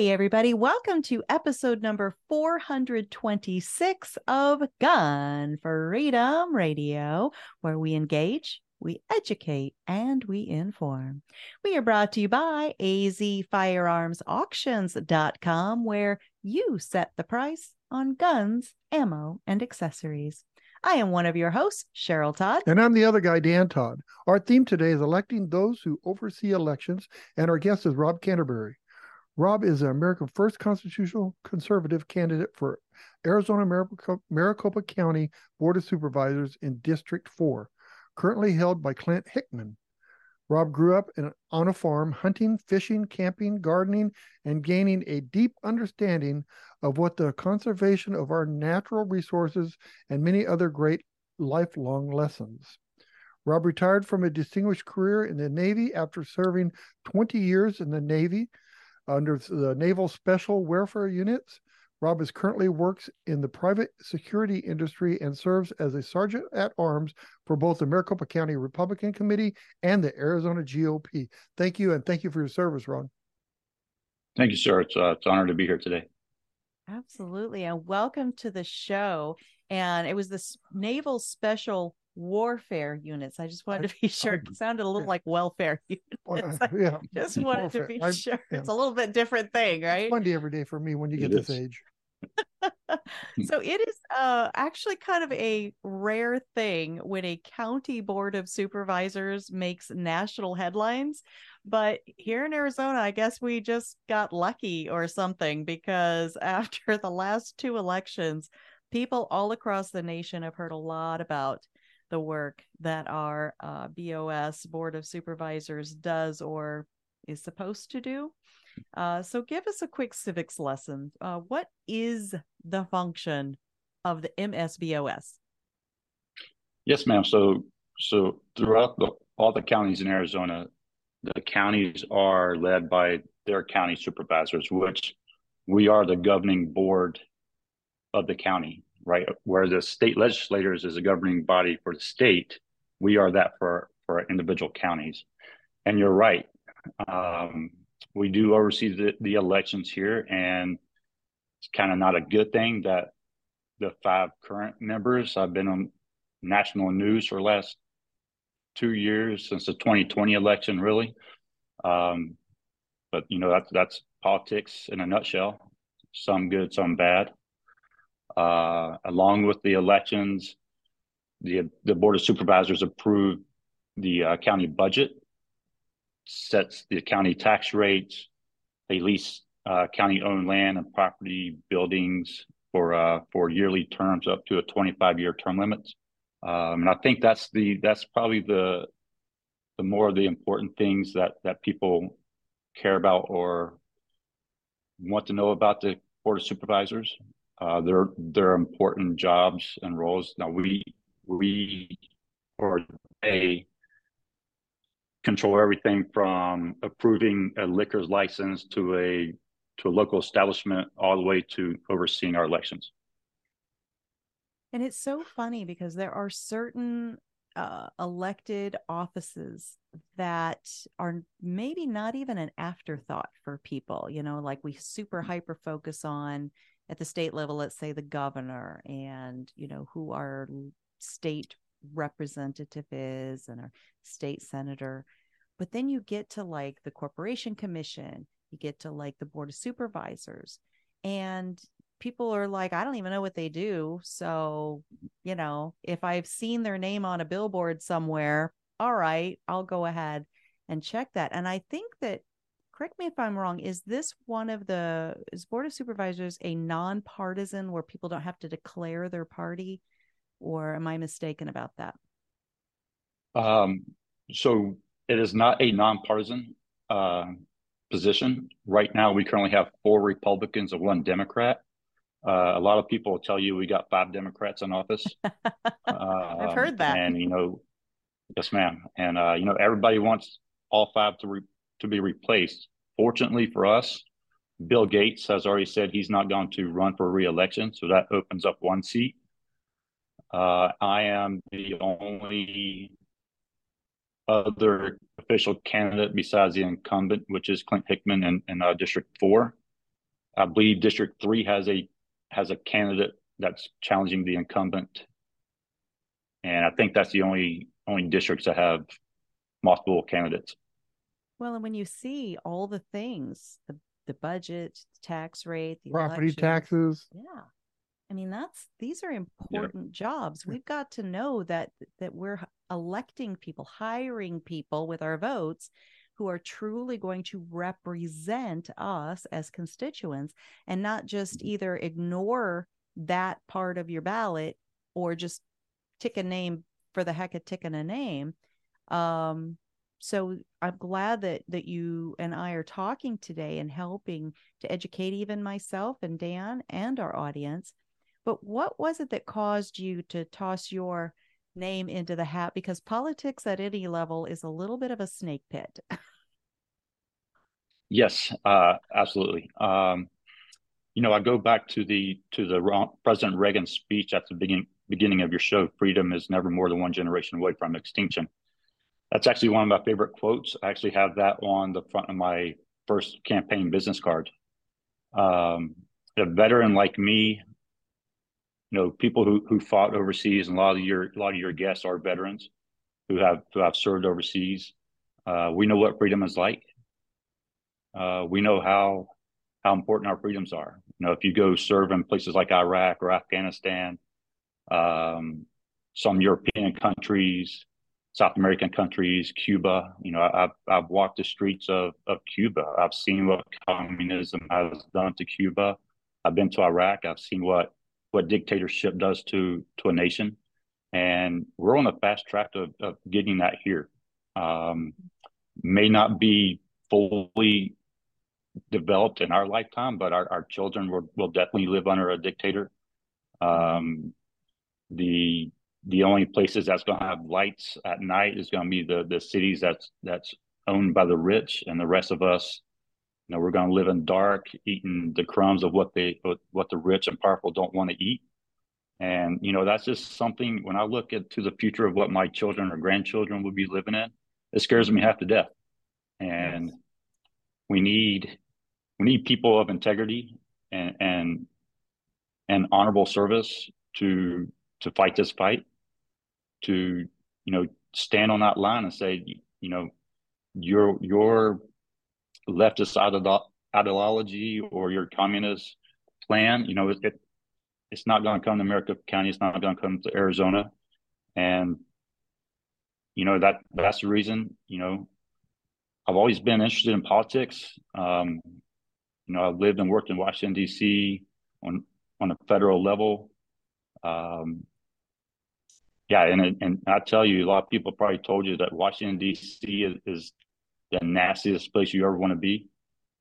Hey, everybody, welcome to episode number 426 of Gun Freedom Radio, where we engage, we educate, and we inform. We are brought to you by azfirearmsauctions.com, where you set the price on guns, ammo, and accessories. I am one of your hosts, Cheryl Todd. And I'm the other guy, Dan Todd. Our theme today is electing those who oversee elections, and our guest is Rob Canterbury. Rob is an American first constitutional conservative candidate for Arizona Maricopa County Board of Supervisors in District 4, currently held by Clint Hickman. Rob grew up in, on a farm, hunting, fishing, camping, gardening, and gaining a deep understanding of what the conservation of our natural resources and many other great lifelong lessons. Rob retired from a distinguished career in the Navy after serving 20 years in the Navy under the Naval Special Warfare Units. Rob is currently works in the private security industry and serves as a sergeant at arms for both the Maricopa County Republican Committee and the Arizona GOP. Thank you, and thank you for your service, Ron. Thank you, sir. It's, uh, it's an honor to be here today. Absolutely, and welcome to the show. And it was this Naval Special warfare units. I just wanted to be sure. It sounded a little like welfare units. I yeah, just wanted warfare. to be I, sure. Yeah. It's a little bit different thing, right? It's Monday every day for me when you get this age. so it is uh, actually kind of a rare thing when a county board of supervisors makes national headlines. But here in Arizona, I guess we just got lucky or something because after the last two elections, people all across the nation have heard a lot about the work that our uh, BOS Board of Supervisors does or is supposed to do. Uh, so, give us a quick civics lesson. Uh, what is the function of the MCBOS? Yes, ma'am. So, so throughout the, all the counties in Arizona, the counties are led by their county supervisors, which we are the governing board of the county right? Where the state legislators is a governing body for the state, we are that for for individual counties. And you're right. Um, we do oversee the, the elections here, and it's kind of not a good thing that the five current members I've been on national news for the last two years since the 2020 election, really. Um, but you know that's that's politics in a nutshell. Some good, some bad. Uh, along with the elections, the the board of supervisors approved the uh, county budget, sets the county tax rates. They lease uh, county-owned land and property buildings for uh, for yearly terms up to a 25-year term limits. Um, and I think that's the that's probably the the more of the important things that that people care about or want to know about the board of supervisors. Uh, they're they're important jobs and roles. Now we we or they control everything from approving a liquor's license to a to a local establishment all the way to overseeing our elections. And it's so funny because there are certain uh, elected offices that are maybe not even an afterthought for people. You know, like we super hyper focus on at the state level let's say the governor and you know who our state representative is and our state senator. But then you get to like the corporation commission you get to like the board of supervisors and people are like i don't even know what they do. So you know if i've seen their name on a billboard somewhere all right i'll go ahead and check that. And i think that correct me if I'm wrong. Is this one of the is Board of Supervisors a nonpartisan where people don't have to declare their party, or am I mistaken about that? Um, so it is not a nonpartisan uh, position. Right now, we currently have four Republicans and one Democrat. Uh, a lot of people will tell you we got five Democrats in office. I've heard that, and you know, yes, ma'am. And uh, you know, everybody wants all five to re- to be replaced. Fortunately for us, Bill Gates has already said he's not going to run for reelection, so that opens up one seat. Uh, I am the only other official candidate besides the incumbent, which is Clint Hickman in, in uh, District Four. I believe District Three has a has a candidate that's challenging the incumbent, and I think that's the only only districts that have multiple candidates. Well, and when you see all the things, the the budget, the tax rate, the property election, taxes. Yeah. I mean, that's these are important jobs. We've got to know that that we're electing people, hiring people with our votes who are truly going to represent us as constituents and not just either ignore that part of your ballot or just tick a name for the heck of ticking a name. Um, so I'm glad that that you and I are talking today and helping to educate even myself and Dan and our audience. But what was it that caused you to toss your name into the hat? Because politics at any level is a little bit of a snake pit. Yes, uh, absolutely. Um, you know, I go back to the to the President Reagan speech at the beginning beginning of your show. Freedom is never more than one generation away from extinction. That's actually one of my favorite quotes. I actually have that on the front of my first campaign business card. Um, a veteran like me, you know, people who who fought overseas, and a lot of your a lot of your guests are veterans who have who have served overseas. Uh, we know what freedom is like. Uh, we know how how important our freedoms are. You know, if you go serve in places like Iraq or Afghanistan, um, some European countries, South American countries, Cuba. You know, I've I've walked the streets of of Cuba. I've seen what communism has done to Cuba. I've been to Iraq. I've seen what what dictatorship does to to a nation, and we're on the fast track of, of getting that here. Um, may not be fully developed in our lifetime, but our, our children will, will definitely live under a dictator. Um, the the only places that's going to have lights at night is going to be the the cities that's that's owned by the rich, and the rest of us, you know, we're going to live in dark, eating the crumbs of what they what the rich and powerful don't want to eat. And you know, that's just something. When I look at to the future of what my children or grandchildren will be living in, it scares me half to death. And yes. we need we need people of integrity and and and honorable service to to fight this fight to you know stand on that line and say you know your your leftist ideology or your communist plan you know it, it it's not going to come to Maricopa County it's not going to come to Arizona and you know that that's the reason you know I've always been interested in politics um, you know I've lived and worked in Washington D.C. on on a federal level um, yeah, and and I tell you, a lot of people probably told you that Washington D.C. is, is the nastiest place you ever want to be,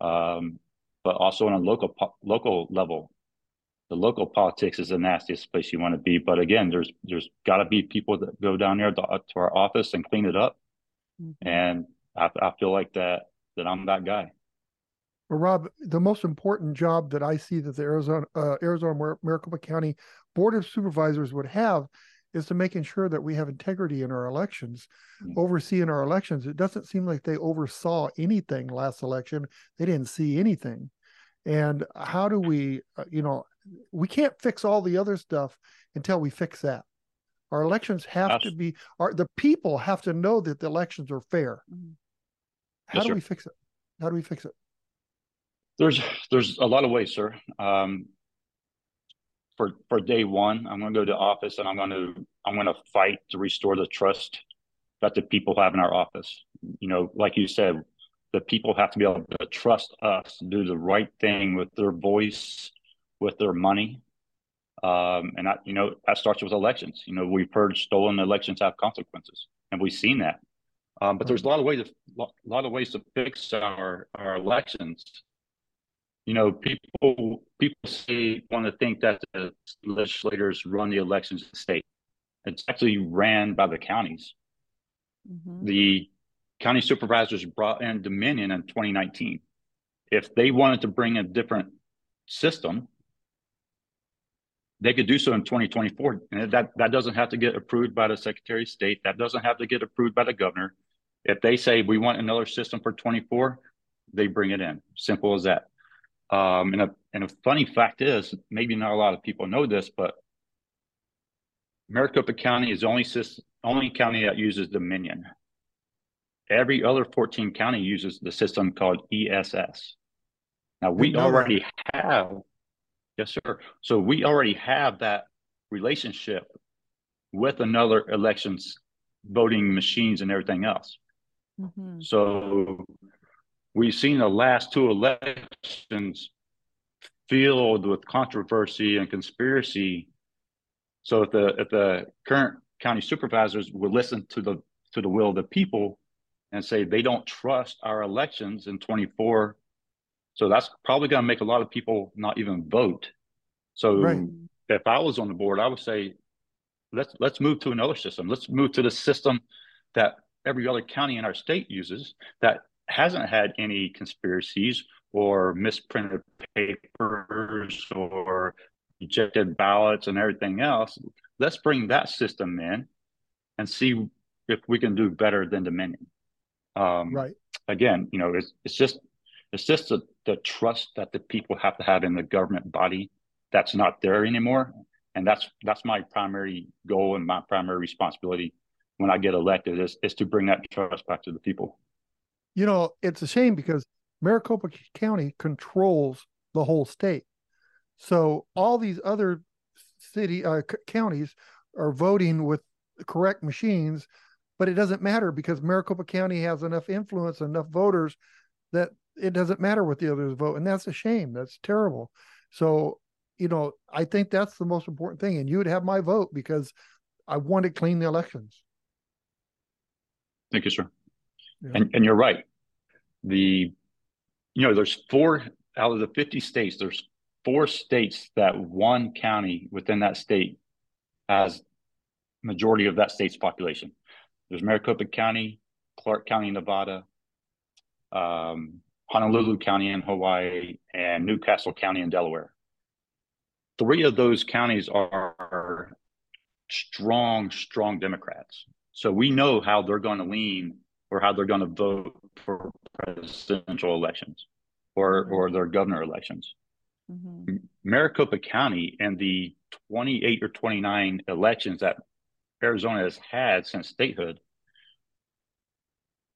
um, but also on a local local level, the local politics is the nastiest place you want to be. But again, there's there's got to be people that go down there to, to, our office and clean it up, mm-hmm. and I, I feel like that that I'm that guy. Well, Rob, the most important job that I see that the Arizona uh, Arizona Maricopa County Board of Supervisors would have is to making sure that we have integrity in our elections, mm-hmm. overseeing our elections. It doesn't seem like they oversaw anything last election. They didn't see anything. And how do we, uh, you know, we can't fix all the other stuff until we fix that. Our elections have That's... to be, our, the people have to know that the elections are fair. How yes, do sir. we fix it? How do we fix it? There's there's a lot of ways, sir. Um, for for day one, I'm going to go to office and I'm going to I'm going to fight to restore the trust that the people have in our office. You know, like you said, the people have to be able to trust us do the right thing with their voice, with their money. Um, and I, you know, that starts with elections. You know, we've heard stolen elections have consequences, and we've seen that. Um, but there's a lot of ways to, a lot of ways to fix our our elections. You know, people people say want to think that the legislators run the elections in the state. It's actually ran by the counties. Mm-hmm. The county supervisors brought in Dominion in 2019. If they wanted to bring a different system, they could do so in 2024. And that, that doesn't have to get approved by the Secretary of State. That doesn't have to get approved by the governor. If they say we want another system for 24, they bring it in. Simple as that. Um, and, a, and a funny fact is, maybe not a lot of people know this, but Maricopa County is the only system, only county that uses Dominion. Every other 14 county uses the system called ESS. Now we already that. have, yes, sir. So we already have that relationship with another elections voting machines and everything else. Mm-hmm. So we've seen the last two elections filled with controversy and conspiracy so if the if the current county supervisors would listen to the to the will of the people and say they don't trust our elections in 24, so that's probably going to make a lot of people not even vote. So right. if I was on the board, I would say let's let's move to another system. Let's move to the system that every other county in our state uses that hasn't had any conspiracies or misprinted papers or ejected ballots and everything else. Let's bring that system in and see if we can do better than Dominion. Um, right. Again, you know, it's it's just it's just the, the trust that the people have to have in the government body that's not there anymore, and that's that's my primary goal and my primary responsibility when I get elected is is to bring that trust back to the people. You know, it's a shame because Maricopa County controls the whole state. So all these other city uh, c- counties are voting with correct machines, but it doesn't matter because Maricopa County has enough influence, enough voters that it doesn't matter what the others vote, and that's a shame. That's terrible. So you know, I think that's the most important thing, and you would have my vote because I want to clean the elections. Thank you, sir. Yeah. And and you're right. The you know, there's four out of the 50 states, there's four states that one county within that state has majority of that state's population. There's Maricopa County, Clark County, Nevada, um, Honolulu County in Hawaii, and New Castle County in Delaware. Three of those counties are strong, strong Democrats. So we know how they're going to lean or how they're going to vote for presidential elections or, or their governor elections. Mm-hmm. Maricopa County and the 28 or 29 elections that Arizona has had since statehood,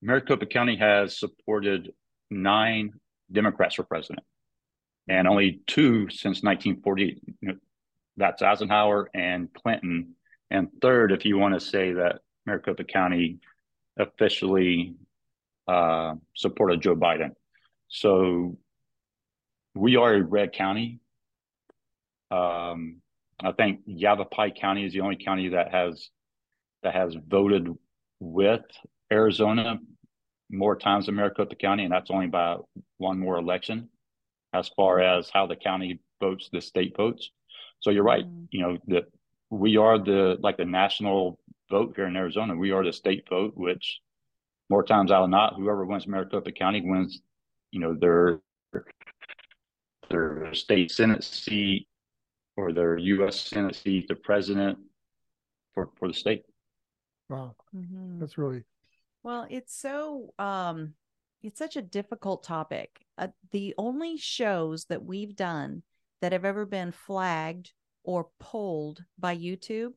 Maricopa County has supported nine Democrats for president and only two since 1948. That's Eisenhower and Clinton. And third, if you want to say that Maricopa County officially uh, supported Joe Biden. So we are a red county. Um, I think Yavapai County is the only county that has that has voted with Arizona more times than Maricopa County, and that's only by one more election. As far as how the county votes, the state votes. So you're right. Mm. You know that we are the like the national vote here in Arizona. We are the state vote, which more times out of not, whoever wins Maricopa County wins. You know their their state Senate seat or their U.S. Senate seat, the president for, for the state. Wow. Mm-hmm. That's really. Well, it's so, um, it's such a difficult topic. Uh, the only shows that we've done that have ever been flagged or pulled by YouTube,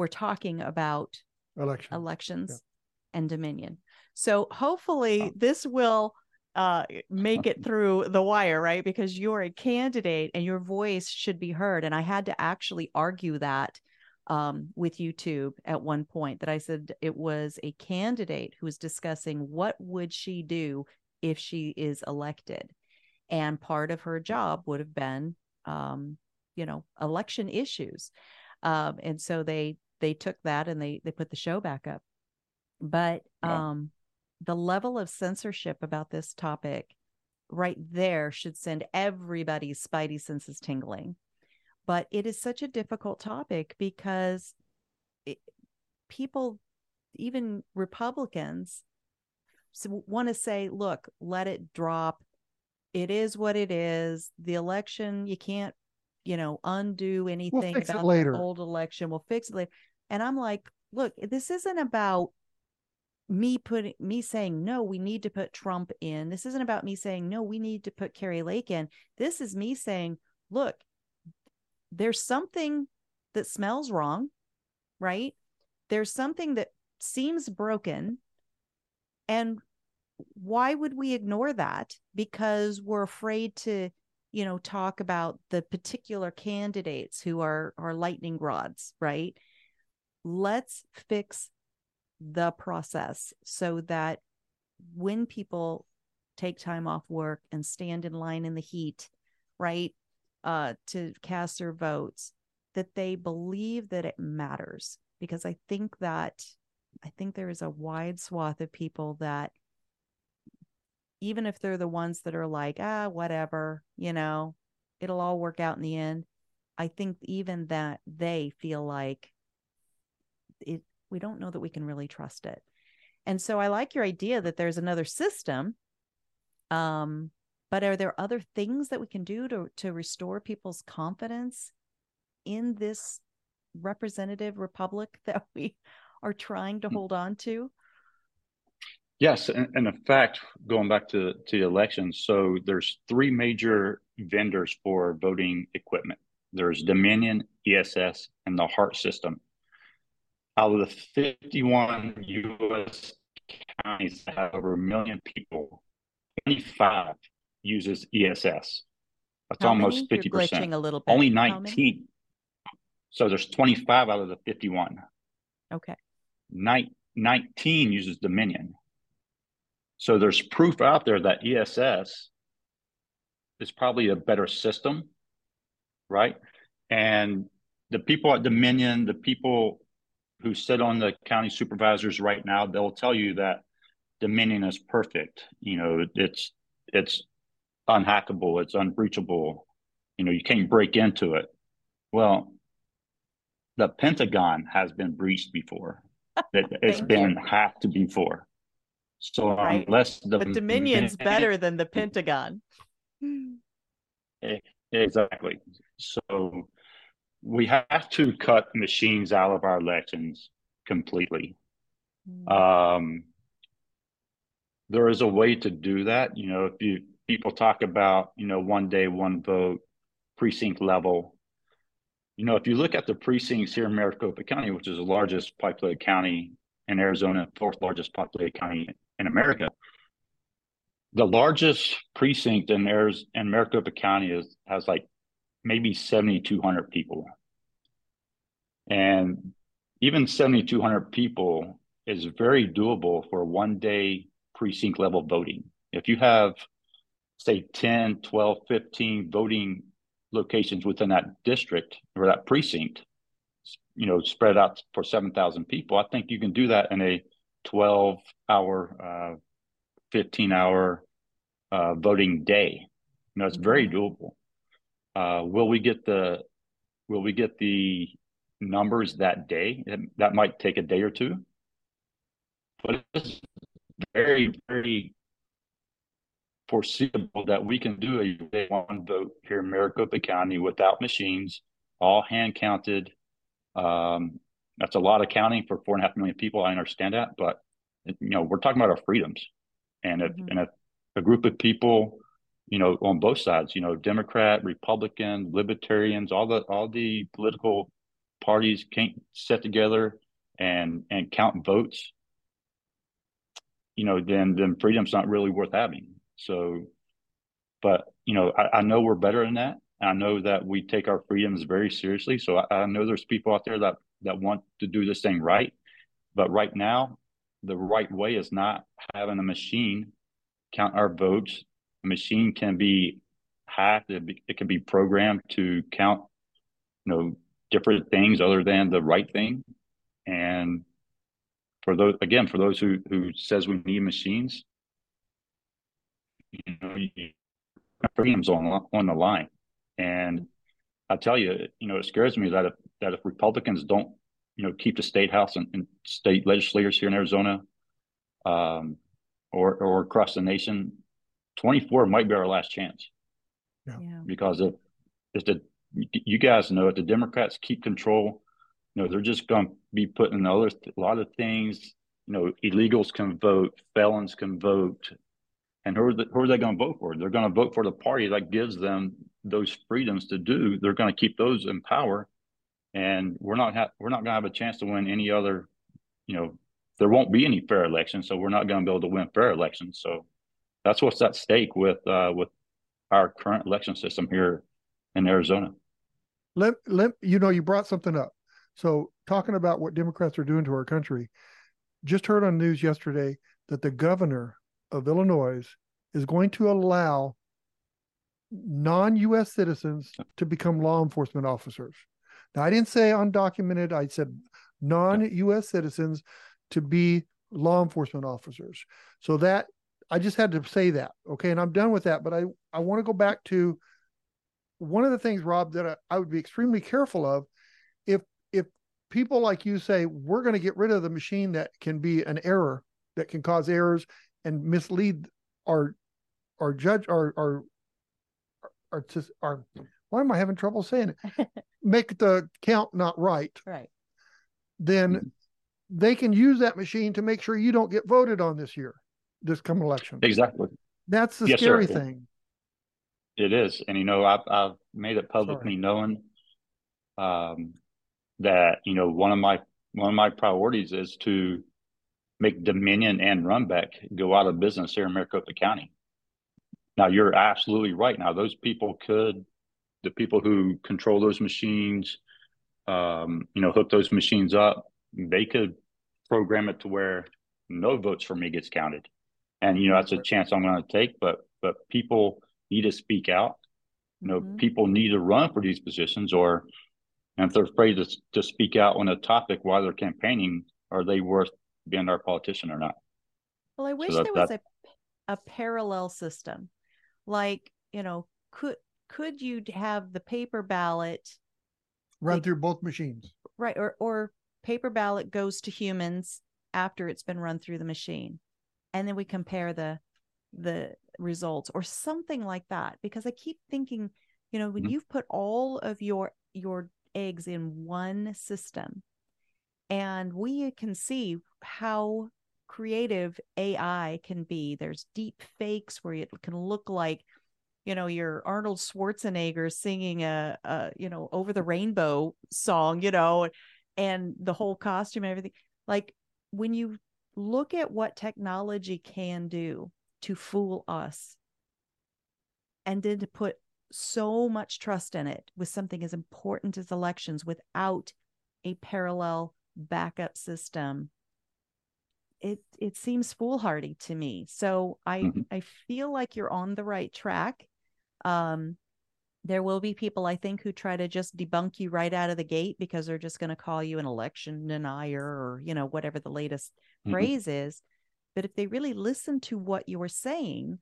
we're talking about Election. elections yeah. and Dominion. So hopefully this will uh make it through the wire right because you're a candidate and your voice should be heard and i had to actually argue that um, with youtube at one point that i said it was a candidate who was discussing what would she do if she is elected. And part of her job would have been, um, you know, election issues. Um, and so they they took that and they they put the show back up. But um, the level of censorship about this topic right there should send everybody's spidey senses tingling. But it is such a difficult topic because it, people, even Republicans, want to say, look, let it drop. It is what it is. The election, you can't, you know, undo anything we'll about the old election. We'll fix it later. And I'm like, look, this isn't about me putting me saying no we need to put trump in. This isn't about me saying no we need to put kari lake in. This is me saying look there's something that smells wrong right? There's something that seems broken. And why would we ignore that? Because we're afraid to you know talk about the particular candidates who are are lightning rods right let's fix the process so that when people take time off work and stand in line in the heat, right, uh, to cast their votes, that they believe that it matters. Because I think that I think there is a wide swath of people that even if they're the ones that are like, ah, whatever, you know, it'll all work out in the end. I think even that they feel like it we don't know that we can really trust it. And so I like your idea that there's another system. Um, but are there other things that we can do to to restore people's confidence in this representative republic that we are trying to mm. hold on to? Yes, and, and, in fact, going back to to the elections, so there's three major vendors for voting equipment. There's Dominion, ESS, and the Hart system out of the 51 U.S. counties that have over a million people, 25 uses ESS. That's How almost many? 50%. You're glitching a little bit. Only 19. So there's 25 out of the 51. Okay. Nin- 19 uses Dominion. So there's proof out there that ESS is probably a better system, right? And the people at Dominion, the people who sit on the county supervisors right now, they'll tell you that Dominion is perfect. You know, it's it's unhackable, it's unbreachable. You know, you can't break into it. Well, the Pentagon has been breached before. It, has been you. hacked before. So um, right. unless the but Dominion's better than the Pentagon. Exactly. So we have to cut machines out of our elections completely. Mm. Um, there is a way to do that. You know, if you people talk about, you know, one day, one vote, precinct level. You know, if you look at the precincts here in Maricopa County, which is the largest populated county in Arizona, fourth largest populated county in America, the largest precinct in Arizona in Maricopa County is has like maybe 7,200 people. And even 7,200 people is very doable for one day precinct level voting. If you have, say, 10, 12, 15 voting locations within that district or that precinct, you know, spread out for 7,000 people, I think you can do that in a 12 hour, uh, 15 hour uh, voting day. You know, it's very mm-hmm. doable. Uh, will we get the will we get the numbers that day? That might take a day or two, but it's very very foreseeable that we can do a day one vote here in Maricopa County without machines, all hand counted. Um, that's a lot of counting for four and a half million people. I understand that, but you know we're talking about our freedoms, and if mm-hmm. and if a group of people you know, on both sides, you know, Democrat, Republican, Libertarians, all the all the political parties can't sit together and and count votes, you know, then then freedom's not really worth having. So, but you know, I, I know we're better than that. I know that we take our freedoms very seriously. So I, I know there's people out there that that want to do this thing right, but right now, the right way is not having a machine count our votes. A machine can be hacked. It, be, it can be programmed to count, you know, different things other than the right thing. And for those, again, for those who who says we need machines, you know, freedom's on on the line. And I tell you, you know, it scares me that if that if Republicans don't, you know, keep the state house and, and state legislators here in Arizona, um, or or across the nation, twenty four might be our last chance. Yeah. Because if if the you guys know if the Democrats keep control, you know, they're just going to be putting other a lot of things. You know, illegals can vote, felons can vote, and who are, the, who are they going to vote for? They're going to vote for the party that gives them those freedoms to do. They're going to keep those in power, and we're not ha- we're not going to have a chance to win any other. You know, there won't be any fair elections, so we're not going to be able to win fair elections. So that's what's at stake with uh, with our current election system here in Arizona. Let let you know you brought something up. So talking about what Democrats are doing to our country, just heard on news yesterday that the governor of Illinois is going to allow non-U.S. citizens to become law enforcement officers. Now, I didn't say undocumented. I said non-U.S. citizens to be law enforcement officers. So that I just had to say that. Okay, and I'm done with that. But I I want to go back to one of the things, Rob, that I, I would be extremely careful of if if people like you say we're going to get rid of the machine that can be an error that can cause errors and mislead our our judge our our our, our, our why am I having trouble saying it? Make the count not right. Right. Then Mm-hmm. they can use that machine to make sure you don't get voted on this year, this coming election. Exactly. That's the Yes, sir. scary thing. It is, and you know, I've I've made it publicly known um, that you know one of my one of my priorities is to make Dominion and Runbeck go out of business here in Maricopa County. Now, you're absolutely right. Now, those people could, the people who control those machines, um, you know, hook those machines up, they could program it to where no votes for me gets counted. And you know, that's a chance I'm going to take. But but people need to speak out. You know, Mhm. people need to run for these positions, or and if they're afraid to to speak out on a topic while they're campaigning, are they worth being our politician or not? Well, I wish that- there was a a parallel system. Like, you know, could could you have the paper ballot Run Like- through both machines. right or or paper ballot goes to humans after it's been run through the machine and then we compare the the results or something like that because i keep thinking you know when Mhm. you've put all of your your eggs in one system and we can see how creative ai can be there's deep fakes where it can look like you know your arnold schwarzenegger singing a, a you know over the rainbow song you know and the whole costume and everything like when you look at what technology can do to fool us and then to put so much trust in it with something as important as elections without a parallel backup system it it seems foolhardy to me so i Mhm. i feel like you're on the right track um there will be people i think who try to just debunk you right out of the gate because they're just going to call you an election denier or you know whatever the latest Mhm. phrase is but if they really listen to what you're saying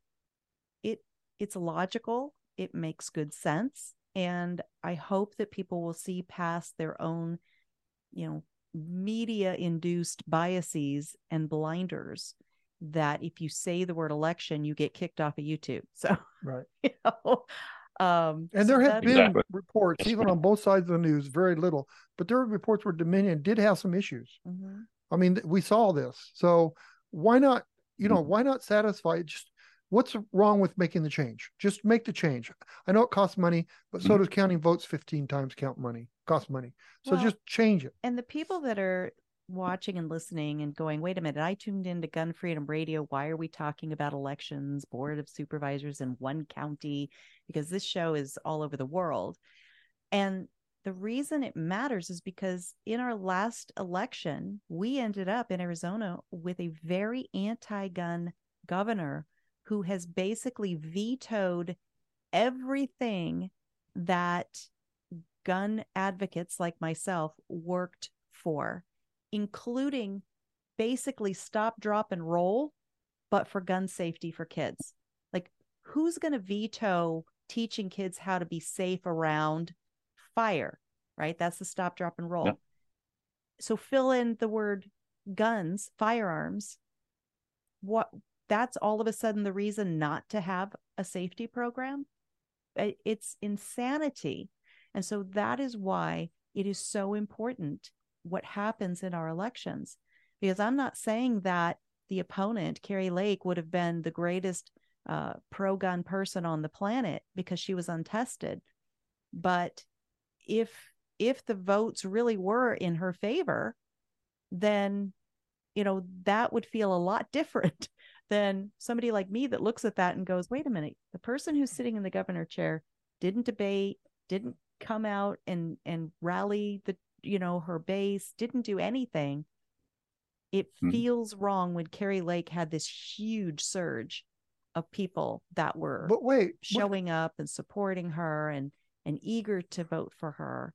it it's logical it makes good sense and i hope that people will see past their own you know media induced biases and blinders that if you say the word election you get kicked off of youtube so Right. you know um And so there have been Exactly. reports, even on both sides of the news, very little, but there were reports where Dominion did have some issues. Mhm. I mean, we saw this. So why not, you know, why not satisfy just what's wrong with making the change? Just make the change. I know it costs money, but so Mhm. does counting votes 15 times count money, cost money. So Well, just change it. and the people that are watching and listening and going, wait a minute, I tuned into Gun Freedom Radio. Why are we talking about elections, board of supervisors in one county? Because this show is all over the world. And the reason it matters is because in our last election, we ended up in Arizona with a very anti gun governor who has basically vetoed everything that gun advocates like myself worked for, including basically stop, drop, and roll, but for gun safety for kids. Like, who's going to veto teaching kids how to be safe around fire? Right? That's the stop, drop, and roll. Yep. So fill in the word guns, firearms. What that's all of a sudden the reason not to have a safety program? It's insanity. And so that is why it is so important what happens in our elections. Because I'm not saying that the opponent, Kari Lake, would have been the greatest uh, pro gun person on the planet because she was untested. But if if the votes really were in her favor, then you know that would feel a lot different than somebody like me that looks at that and goes, wait a minute, the person who's sitting in the governor chair didn't debate, didn't come out and and rally the you know her base, didn't do anything. It mm-hmm. feels wrong when Kari Lake had this huge surge of people that were but wait showing what? up and supporting her and and eager to vote for her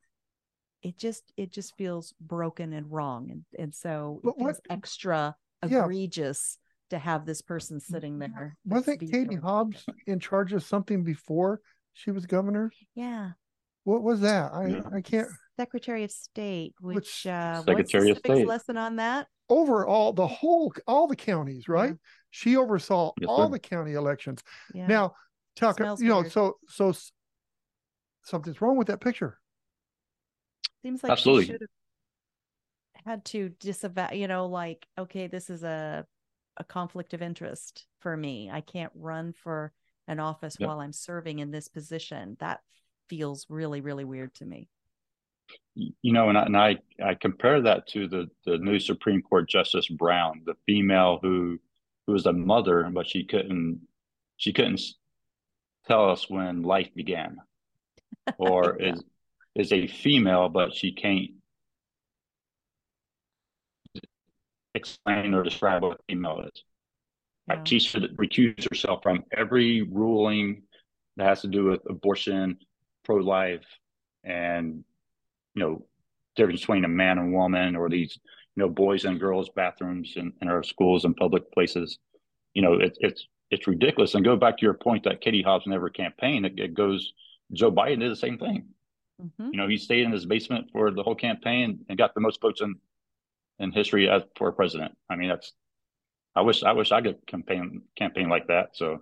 it just it just feels broken and wrong and and so but it feels what? extra egregious to have this person sitting there. Wasn't Katie Hobbs in charge of something before she was governor? Yeah. What was that? I I can't. Secretary of State, which, which uh, Secretary of State lesson on that. Over all the whole all the counties, right? Yeah. She oversaw yes, all sir. the county elections. Yeah. Now, Tucker, you know, so so something's wrong with that picture. Seems like absolutely should have had to disavow. You know, like okay, this is a a conflict of interest for me. I can't run for an office yep. while I'm serving in this position. That feels really, really weird to me. You know, and I, and I, I compare that to the the new Supreme Court Justice Brown, the female who who was a mother, but she couldn't she couldn't tell us when life began, or yeah. is is a female, but she can't explain or describe what female is. Yeah. Like she should recuse herself from every ruling that has to do with abortion, pro life, and you know, difference between a man and woman or these, you know, boys and girls bathrooms in, in our schools and public places. You know, it, it's it's ridiculous. And go back to your point that Katie Hobbs never campaigned. It, it goes. Joe Biden did the same thing. Mm-hmm. You know, he stayed in his basement for the whole campaign and got the most votes in in history as for president. I mean, that's I wish I wish I could campaign campaign like that. So,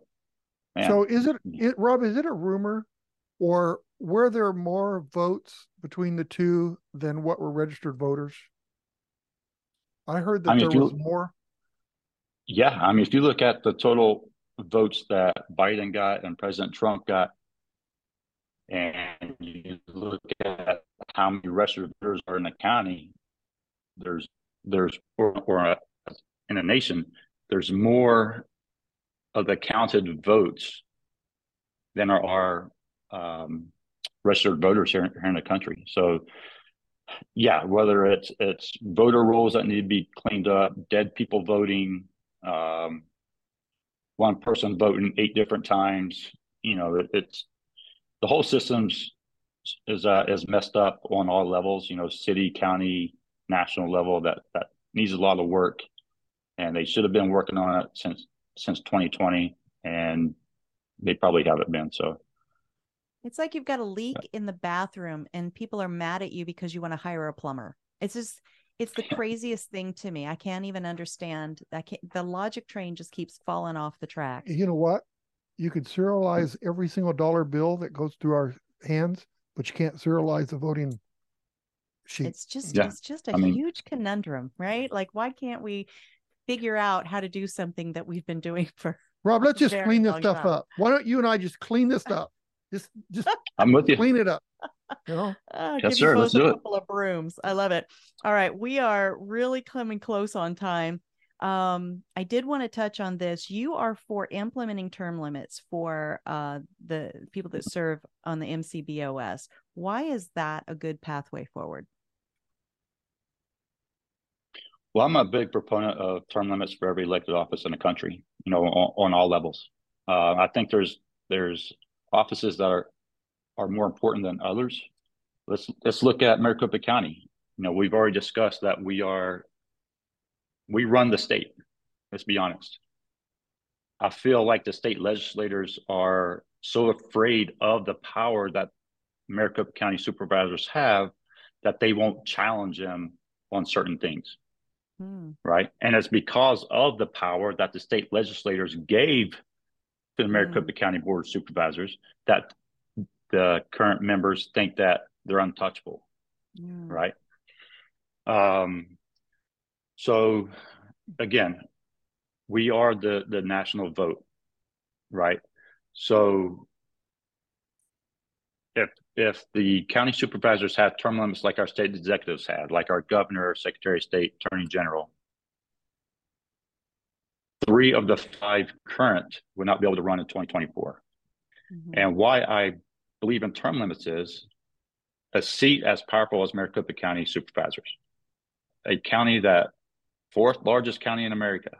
man. so is it, it Rob? Is it a rumor, or were there more votes between the two than what were registered voters? I heard that I mean, there was more. Yeah, I mean, if you look at the total votes that Biden got and President Trump got, and you look at how many registered voters are in the county, there's there's or, or a, in a nation there's more of the counted votes than are, are um, registered voters here, here in the country. So, yeah, whether it's it's voter rolls that need to be cleaned up, dead people voting, um, one person voting eight different times, you know, it, it's the whole system's is uh, is messed up on all levels. You know, city, county, national level that that needs a lot of work, and they should have been working on it since since 2020, and they probably haven't been. So it's like you've got a leak in the bathroom, and people are mad at you because you want to hire a plumber. It's just it's the craziest thing to me. I can't even understand that. The logic train just keeps falling off the track. You know what? You could serialize every single dollar bill that goes through our hands, but you can't serialize the voting sheet. it's just yeah. it's just a I mean, huge conundrum right like why can't we figure out how to do something that we've been doing for rob let's just clean this stuff time. up why don't you and i just clean this up just just i'm with you clean it up you know uh, yes sir let's do a couple it. of brooms i love it all right we are really coming close on time um, I did want to touch on this. You are for implementing term limits for uh, the people that serve on the MCBOS. Why is that a good pathway forward? Well, I'm a big proponent of term limits for every elected office in the country, you know, on, on all levels. Uh, I think there's there's offices that are are more important than others. Let's let's look at Maricopa County. You know, we've already discussed that we are we run the state. Let's be honest. I feel like the state legislators are so afraid of the power that Maricopa County supervisors have that they won't challenge them on certain things. Hmm. Right. And it's because of the power that the state legislators gave to the Maricopa hmm. County Board of Supervisors that the current members think that they're untouchable. Right. Um, so again, we are the the national vote, right? So if if the county supervisors have term limits like our state executives had, like our governor, secretary of state, attorney general, three of the five current would not be able to run in 2024. Mm-hmm. And why I believe in term limits is a seat as powerful as Maricopa County supervisors, a county that fourth largest county in America,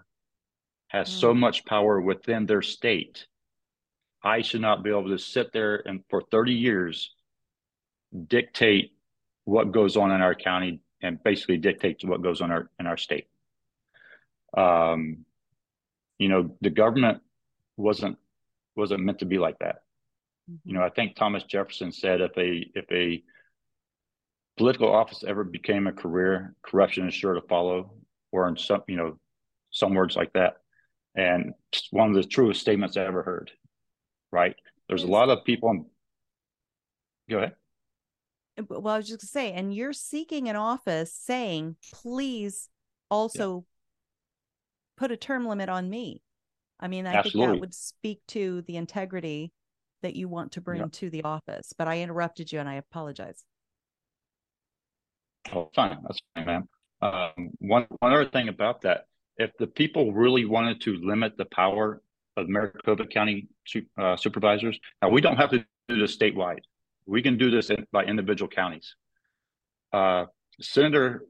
has mm. so much power within their state. I should not be able to sit there and for 30 years dictate what goes on in our county and basically dictate what goes on our in our state. Um, you know, the government wasn't wasn't meant to be like that. Mm-hmm. You know, I think Thomas Jefferson said if a if a political office ever became a career, corruption is sure to follow, or in some you know some words like that and one of the truest statements I ever heard. Right? There's a lot of people. Go ahead. Well, I was just gonna say, and you're seeking an office saying, please also. Put a term limit on me. I mean, I Absolutely. think that would speak to the integrity that you want to bring yeah. to the office. But I interrupted you and I apologize. Oh, fine. That's fine, ma'am. Um, one, one other thing about that if the people really wanted to limit the power of Maricopa County uh, supervisors, now we don't have to do this statewide. We can do this in, by individual counties. Uh, Senator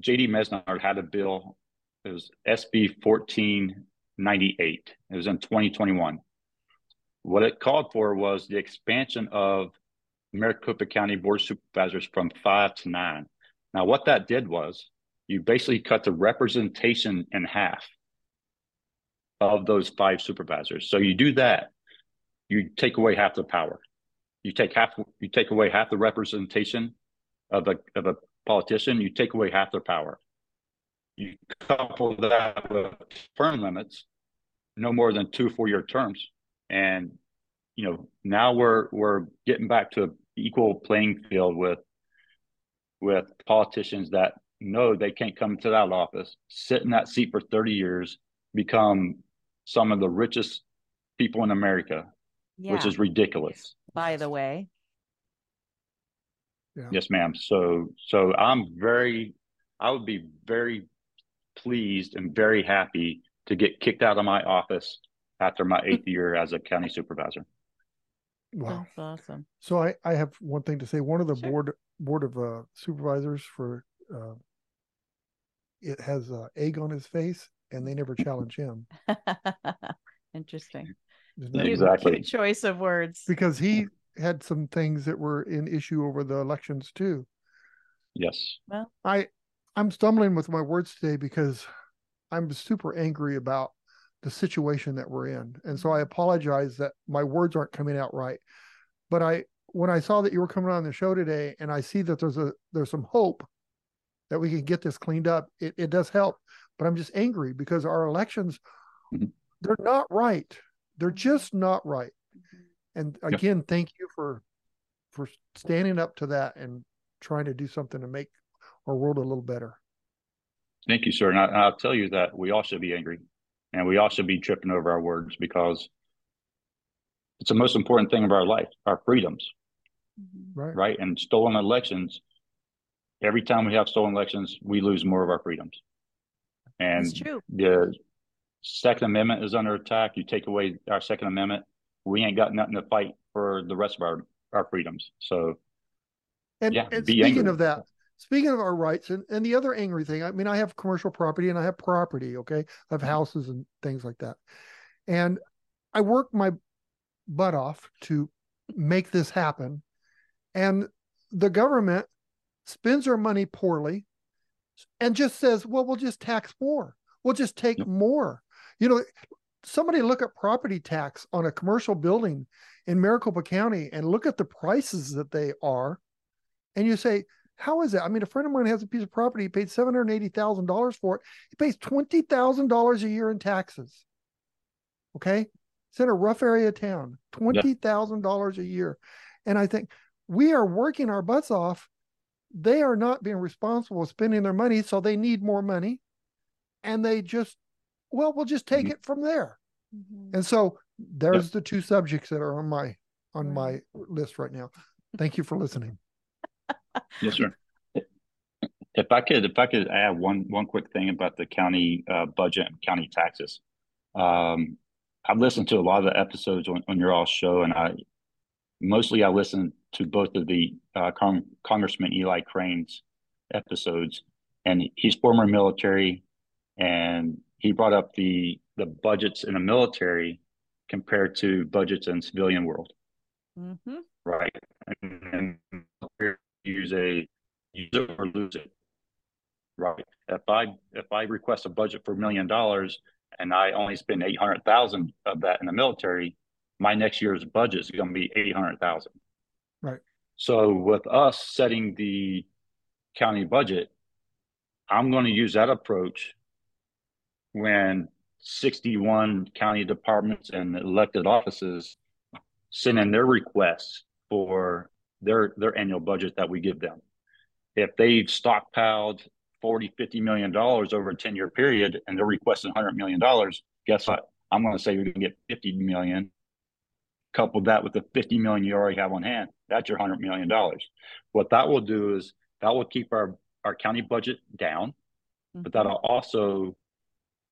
J.D. Mesnard had a bill. It was SB 1498. It was in 2021. What it called for was the expansion of Maricopa County Board of Supervisors from five to nine. Now, what that did was you basically cut the representation in half of those five supervisors. So you do that, you take away half the power. You take half you take away half the representation of a of a politician, you take away half their power. You couple that with term limits, no more than two four-year terms. And you know, now we're we're getting back to equal playing field with with politicians that know they can't come to that office, sit in that seat for 30 years, become some of the richest people in America, yeah. which is ridiculous. By the way. Yeah. Yes, ma'am. So so I'm very I would be very pleased and very happy to get kicked out of my office after my eighth year as a county supervisor. Wow. That's awesome. So I, I have one thing to say. One of the sure. board board of uh, supervisors for uh, it has uh, egg on his face, and they never challenge him. Interesting. Exactly. Cute choice of words. Because he had some things that were in issue over the elections too. Yes. Well, I I'm stumbling with my words today because I'm super angry about the situation that we're in. And so I mm-hmm. apologize that my words aren't coming out right. But I when I saw that you were coming on the show today and I see that there's a there's some hope that we can get this cleaned up, it, it does help. But I'm just angry because our elections, mm-hmm. they're not right. They're just not right. Mm-hmm. And again, yep. thank you for for standing up to that and trying to do something to make our world a little better. Thank you, sir. And I, will tell you that we all should be angry and we all should be tripping over our words because it's the most important thing of our life, our freedoms. Mm-hmm. Right. Right. And stolen elections every time we have stolen elections, we lose more of our freedoms. And the Second Amendment is under attack. You take away our Second Amendment, we ain't got nothing to fight for the rest of our, our freedoms. So, and, yeah, and speaking angry. of that, speaking of our rights and, and the other angry thing, I mean, I have commercial property and I have property, okay? I have mm-hmm. houses and things like that. And I work my butt off to make this happen. And the government spends our money poorly and just says, well, we'll just tax more. We'll just take yep. more. You know, somebody look at property tax on a commercial building in Maricopa County and look at the prices that they are. And you say, how is it? I mean, a friend of mine has a piece of property. He paid seven hundred eighty thousand dollars for it. He pays twenty thousand dollars a year in taxes. Okay, it's in a rough area of town. Twenty thousand dollars a year, and I think we are working our butts off. They are not being responsible spending their money, so they need more money, and they just, well, we'll just take mm-hmm. it from there. Mm-hmm. And so there's yep. the two subjects that are on my on my list right now. Thank you for listening. Yes, sir. If I could, if I could add one one quick thing about the county uh, budget and county taxes. Um, I've listened to a lot of the episodes on, on your all show, and I mostly I listened to both of the uh, Con- Congressman Eli Crane's episodes, and he's former military, and he brought up the the budgets in the military compared to budgets in civilian world. Mm-hmm. Right, and, and use a use it or lose it. Right. If I if I request a budget for a million dollars and I only spend eight hundred thousand of that in the military, my next year's budget is going to be eight hundred thousand. Right. So with us setting the county budget, I'm going to use that approach when 61 county departments and elected offices send in their requests for their their annual budget that we give them. If they've stockpiled 40, 50 million dollars over a 10 year period and they're requesting 100 million dollars, guess what? I'm going to say you're going to get 50 million. Couple that with the 50 million you already have on hand, that's your 100 million dollars. What that will do is that will keep our our county budget down, mm-hmm. but that'll also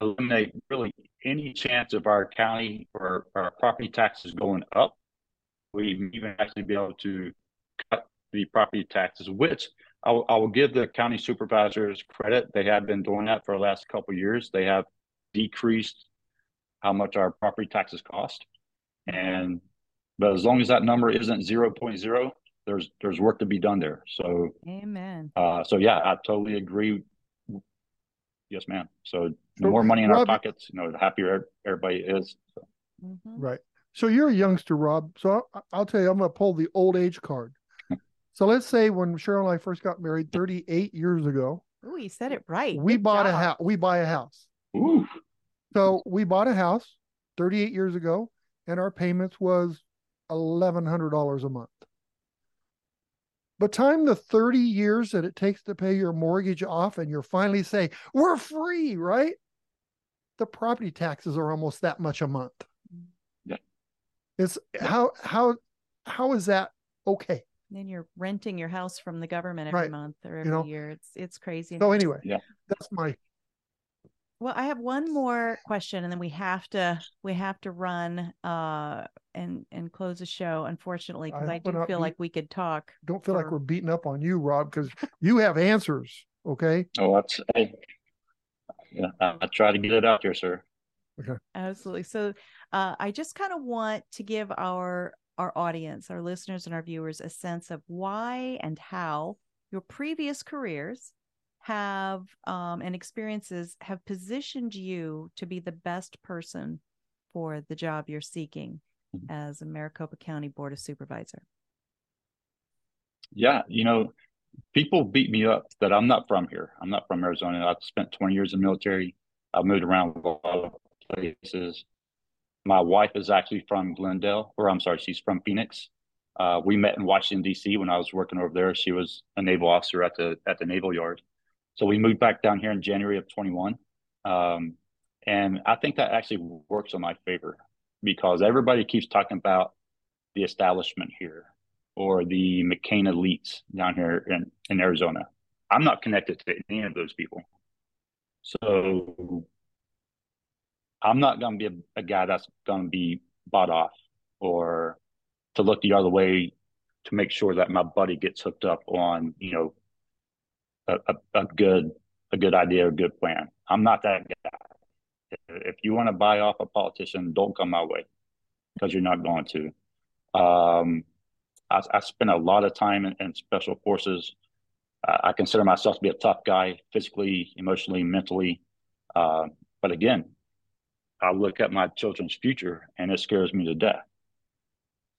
eliminate really any chance of our county or our property taxes going up. We even actually be able to the property taxes, which I will, I will give the county supervisors credit. They have been doing that for the last couple years. They have decreased how much our property taxes cost. And but as long as that number isn't 0.0, there's there's work to be done there. So Amen. Uh, so yeah, I totally agree. Yes, ma'am. So the more money in Rob, our pockets, you know, the happier everybody is. So. Mm-hmm. Right. So you're a youngster, Rob. So I'll, I'll tell you, I'm going to pull the old age card. So let's say when Cheryl and I first got married 38 years ago. Oh, you said it right. We Good bought job. a house. We buy a house. Ooh. So we bought a house 38 years ago, and our payments was $1,100 a month. But time the 30 years that it takes to pay your mortgage off, and you're finally saying, we're free, right? The property taxes are almost that much a month. Yeah. It's how how how is that okay? Then you're renting your house from the government every right. month or every you know? year. It's it's crazy. So anyway, yeah, that's my. Well, I have one more question, and then we have to we have to run uh and and close the show. Unfortunately, because I, I, do feel be, like we could talk. Don't feel for... like we're beating up on you, Rob, because you have answers. Okay. Oh, that's. Hey, yeah, I, I try to get it out there, sir. Okay. Absolutely. So, uh, I just kind of want to give our our audience, our listeners, and our viewers a sense of why and how your previous careers have um, and experiences have positioned you to be the best person for the job you're seeking mm-hmm. as a Maricopa County Board of Supervisor? Yeah, you know, people beat me up that I'm not from here. I'm not from Arizona. I've spent 20 years in the military. I've moved around a lot of places. My wife is actually from Glendale, or I'm sorry, she's from Phoenix. Uh, we met in Washington D.C. when I was working over there. She was a naval officer at the at the Naval Yard, so we moved back down here in January of 21. Um, and I think that actually works in my favor because everybody keeps talking about the establishment here or the McCain elites down here in, in Arizona. I'm not connected to any of those people. So I'm not going to be a, a guy that's going to be bought off or to look the other way to make sure that my buddy gets hooked up on, you know, a, a, a good a good idea, or a good plan. I'm not that guy. If you want to buy off a politician, don't come my way. because you're not going to. Um, I, I spent a lot of time in, in special forces. I, I consider myself to be a tough guy, physically, emotionally, mentally. Uh, but again, I look at my children's future and it scares me to death.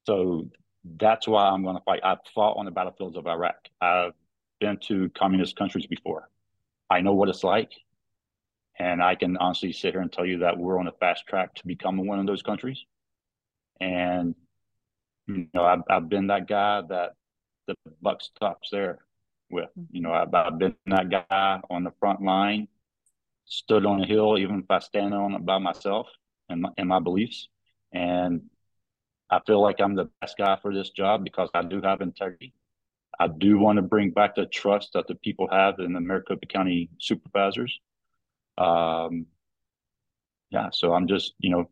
So that's why I'm going to fight. I've fought on the battlefields of Iraq. I've been to communist countries before. I know what it's like. And I can honestly sit here and tell you that we're on a fast track to become one of those countries. And, you know, I've, I've been that guy that the buck stops there with. You know, I've, I've been that guy on the front line, stood on a hill, even if I stand on it by myself and my, and my beliefs. And I feel like I'm the best guy for this job because I do have integrity. I do want to bring back the trust that the people have in the Maricopa County supervisors. Um, yeah, so I'm just, you know,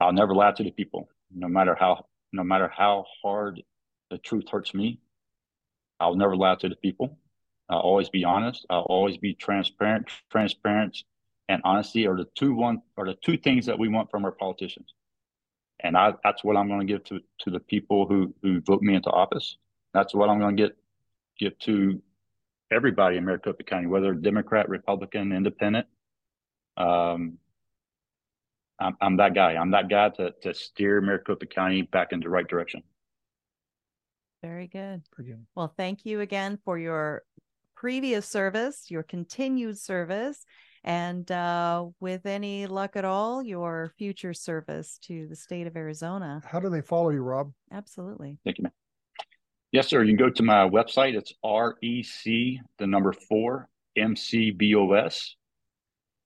I'll never lie to the people, no matter how, no matter how hard the truth hurts me. I'll never lie to the people. I'll always be honest. I'll always be transparent. Transparency and honesty are the two one are the two things that we want from our politicians and I, that's what I'm going to give to to the people who who vote me into office. That's what I'm going to get give to everybody in Maricopa County, whether Democrat, Republican, Independent. Um, I'm, I'm that guy. I'm that guy to to steer Maricopa County back in the right direction. Very good. Well, thank you again for your previous service, your continued service, and uh, with any luck at all, your future service to the state of Arizona. How do they follow you, Rob? Absolutely. Thank you, man. Yes, sir. You can go to my website. It's REC, the number four, MCBOS.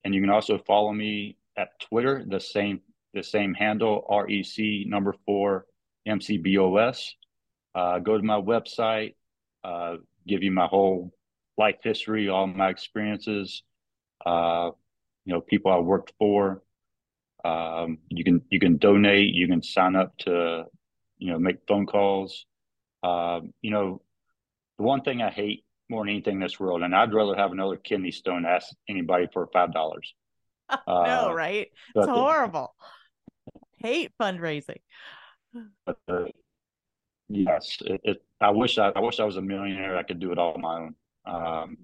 And you can also follow me at Twitter, the same the same handle, REC number four, MCBOS. Uh, go to my website, uh, give you my whole life history, all my experiences, uh, you know, people I worked for. Um, you can you can donate. You can sign up to, you know, make phone calls. Um, you know, the one thing I hate more than anything in this world, and I'd rather have another kidney stone ask anybody for five dollars. Uh, no, right? It's horrible. hate fundraising. But uh, yes, it, it, I wish I, I wish I was a millionaire. I could do it all on my own. Um,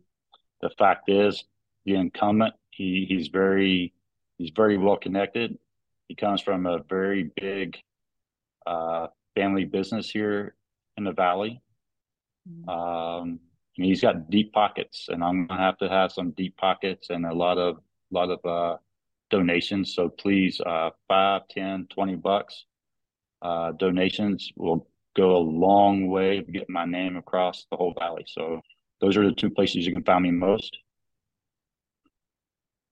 the fact is, the incumbent. He he's very he's very well connected. He comes from a very big uh, family business here in the valley. Mm-hmm. Um, he's got deep pockets, and I'm gonna have to have some deep pockets and a lot of lot of uh, donations. So please, uh, five, ten, twenty bucks uh, donations will go a long way to get my name across the whole valley. So those are the two places you can find me most.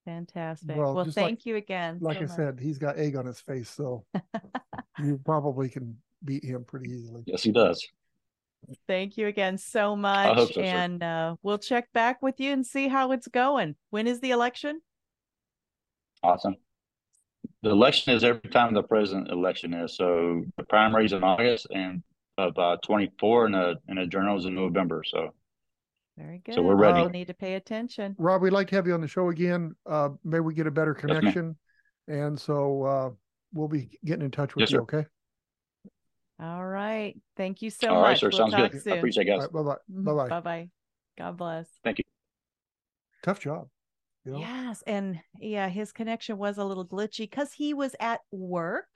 Fantastic. Well, well thank like, you again. Like so I much. said, he's got egg on his face, so you probably can beat him pretty easily. Yes, he does. Thank you again so much. So, and uh, we'll check back with you and see how it's going. When is the election? Awesome. The election is every time the president election is. So the primaries in August and of uh, 24 and a and a journals in November. So very good. So we're ready. We need to pay attention. Rob, we'd like to have you on the show again. Uh, maybe we get a better connection. Yes, and so uh, we'll be getting in touch with yes, you, sir. okay? All right. Thank you so All much. Right, sir. We'll Sounds good. Soon. I appreciate it, guys. Right, bye-bye. Mm-hmm. Bye-bye. Bye-bye. God bless. Thank you. Tough job. You know? Yes. And yeah, his connection was a little glitchy because he was at work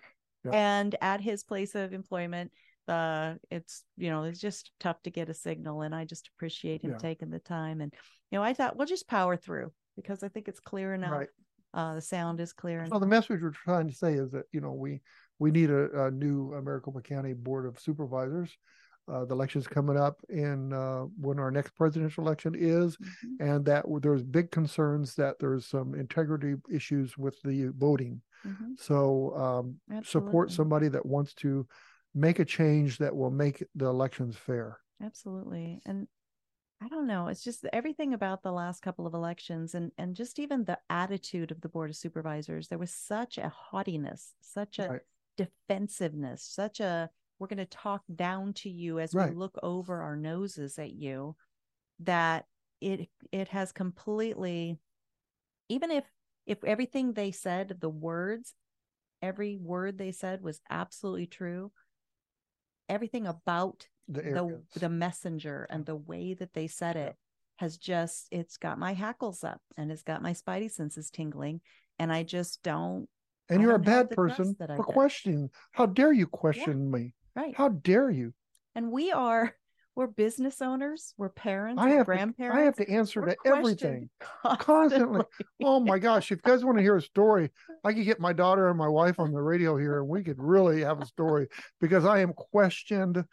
yeah. and at his place of employment uh it's you know it's just tough to get a signal and i just appreciate him yeah. taking the time and you know i thought we'll just power through because i think it's clear enough right. uh the sound is clear enough. well the message we're trying to say is that you know we we need a, a new maricopa county board of supervisors uh, the election's coming up in uh, when our next presidential election is, mm-hmm. and that there's big concerns that there's some integrity issues with the voting. Mm-hmm. So um, support somebody that wants to make a change that will make the elections fair. Absolutely. And I don't know, it's just everything about the last couple of elections and and just even the attitude of the board of supervisors. There was such a haughtiness, such a right. defensiveness, such a we're going to talk down to you as right. we look over our noses at you that it it has completely even if if everything they said the words every word they said was absolutely true. Everything about The the the messenger and the way that they said it has just it's got my hackles up and it's got my spidey senses tingling and I just don't and I you're a bad person for questioning. How dare you question me? right. How dare you? and we are we're business owners, we're parents, I have to, grandparents. I have to answer we're to everything. constantly. Oh my gosh! If you guys want to hear a story, I could get my daughter and my wife on the radio here, and we could really have a story because I am questioned.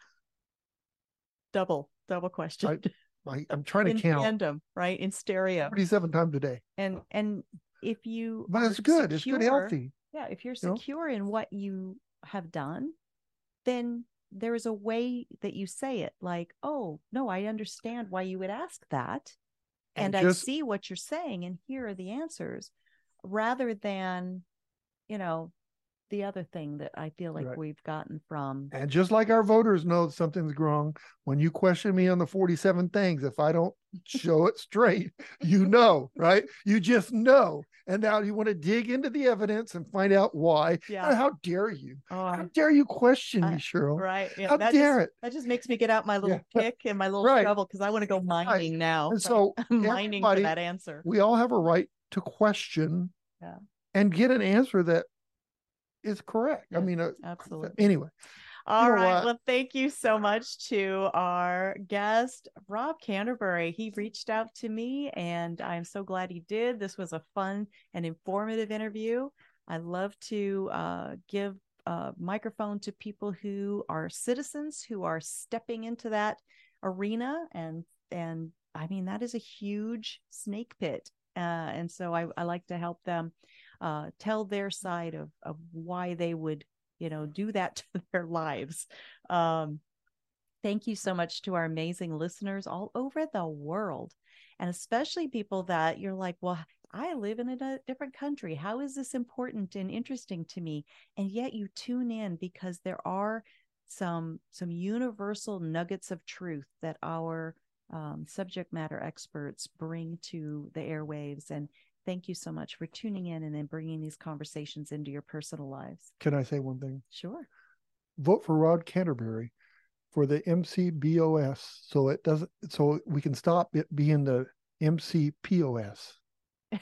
double double question I, I'm trying to in count tandem, right? In stereo. 37 times a day, And and if you but it's good. It's good, healthy. Yeah, if you're you know? secure in what you have done, then there is a way that you say it like, oh, no, I understand why you would ask that. And And, just- I see what you're saying, and here are the answers, rather than, you know, the other thing that I feel like Right. we've gotten from And just like our voters know something's wrong, when you question me on the 47 things, if I don't show it straight, you know, right? You just know. And now you want to dig into the evidence and find out why. Yeah. How dare you? oh, How I, dare you question I- me, Cheryl? right, yeah, How that dare just, it? that just makes me get out my little Yeah. pick and my little Right. shovel because I want to go mining now. And so mining for that answer. we all have a right to question Yeah. and get an answer that is correct. I mean, uh, Absolutely. anyway, All know right. what? Well, thank you so much to our guest, Rob Canterbury. He reached out to me, and I'm so glad he did. This was a fun and informative interview. I love to uh, give a microphone to people who are citizens who are stepping into that arena, and and I mean that is a huge snake pit, uh, and so I, I like to help them uh, tell their side of of why they would you know do that to their lives. Um thank you so much to our amazing listeners all over the world and especially people that you're like well i live in a different country. How is this important and interesting to me? And yet you tune in because there are some some universal nuggets of truth that our um, subject matter experts bring to the airwaves and thank you so much for tuning in and then bringing these conversations into your personal lives can I say one thing? Sure. Vote for Rob Canterbury for the MCBOS so it doesn't, so we can stop it being the MCPOS.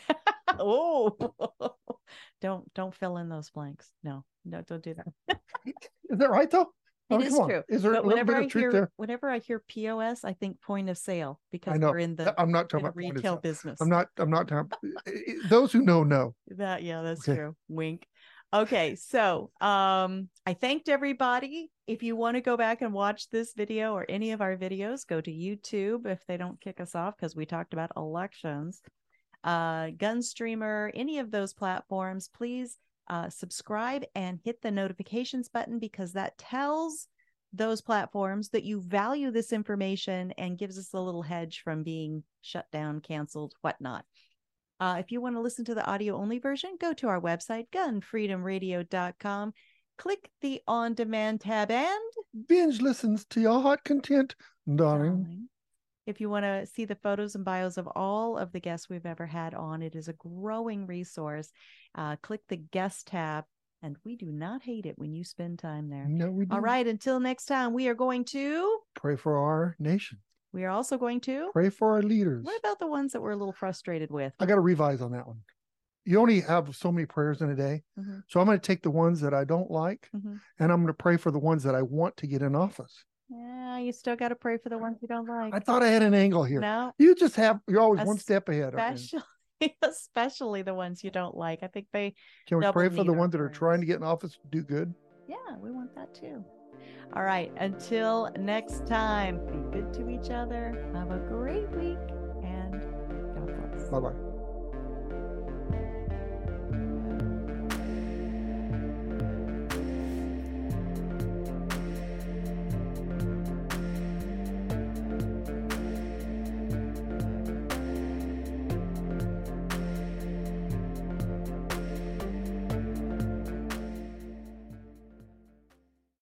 oh, don't don't fill in those blanks. No, no, don't do that. Is that right though? It Oh, is on. true. Is there a little whenever bit I of truth hear there? whenever I hear POS, I think point of sale because I know. we're in the, I'm not in talking about retail business. I'm not. I'm not talking. Those who know know. That yeah, that's Okay. true. Wink. Okay, so um I thanked everybody. If you want to go back and watch this video or any of our videos, go to YouTube if they don't kick us off because we talked about elections. Uh Gunstreamer, any of those platforms, please uh subscribe and hit the notifications button because that tells those platforms that you value this information and gives us a little hedge from being shut down, canceled, whatnot. Uh, if you want to listen to the audio only version, go to our website, gunfreedomradio.com. Click the on demand tab and Binge listens to your heart content, darling. darling, if you want to see the photos and bios of all of the guests we've ever had on, it is a growing resource. Uh, click the guest tab, and we do not hate it when you spend time there. No, we do. All right, until next time, we are going to, Pray for our nation. we are also going to, Pray for our leaders. what about the ones that we're a little frustrated with? I got to revise on that one. You only have so many prayers in a day. Mhm. So I'm going to take the ones that I don't like Mhm. and I'm going to pray for the ones that I want to get in office. You still got to pray for the ones you don't like. I thought I had an angle here. No, You just have, you're always one step ahead. especially especially the ones you don't like. I think they Can we pray for the ones that are trying to get in office to do good? yeah, we want that too. All right, until next time, be good to each other. Have a great week and God bless. Bye bye.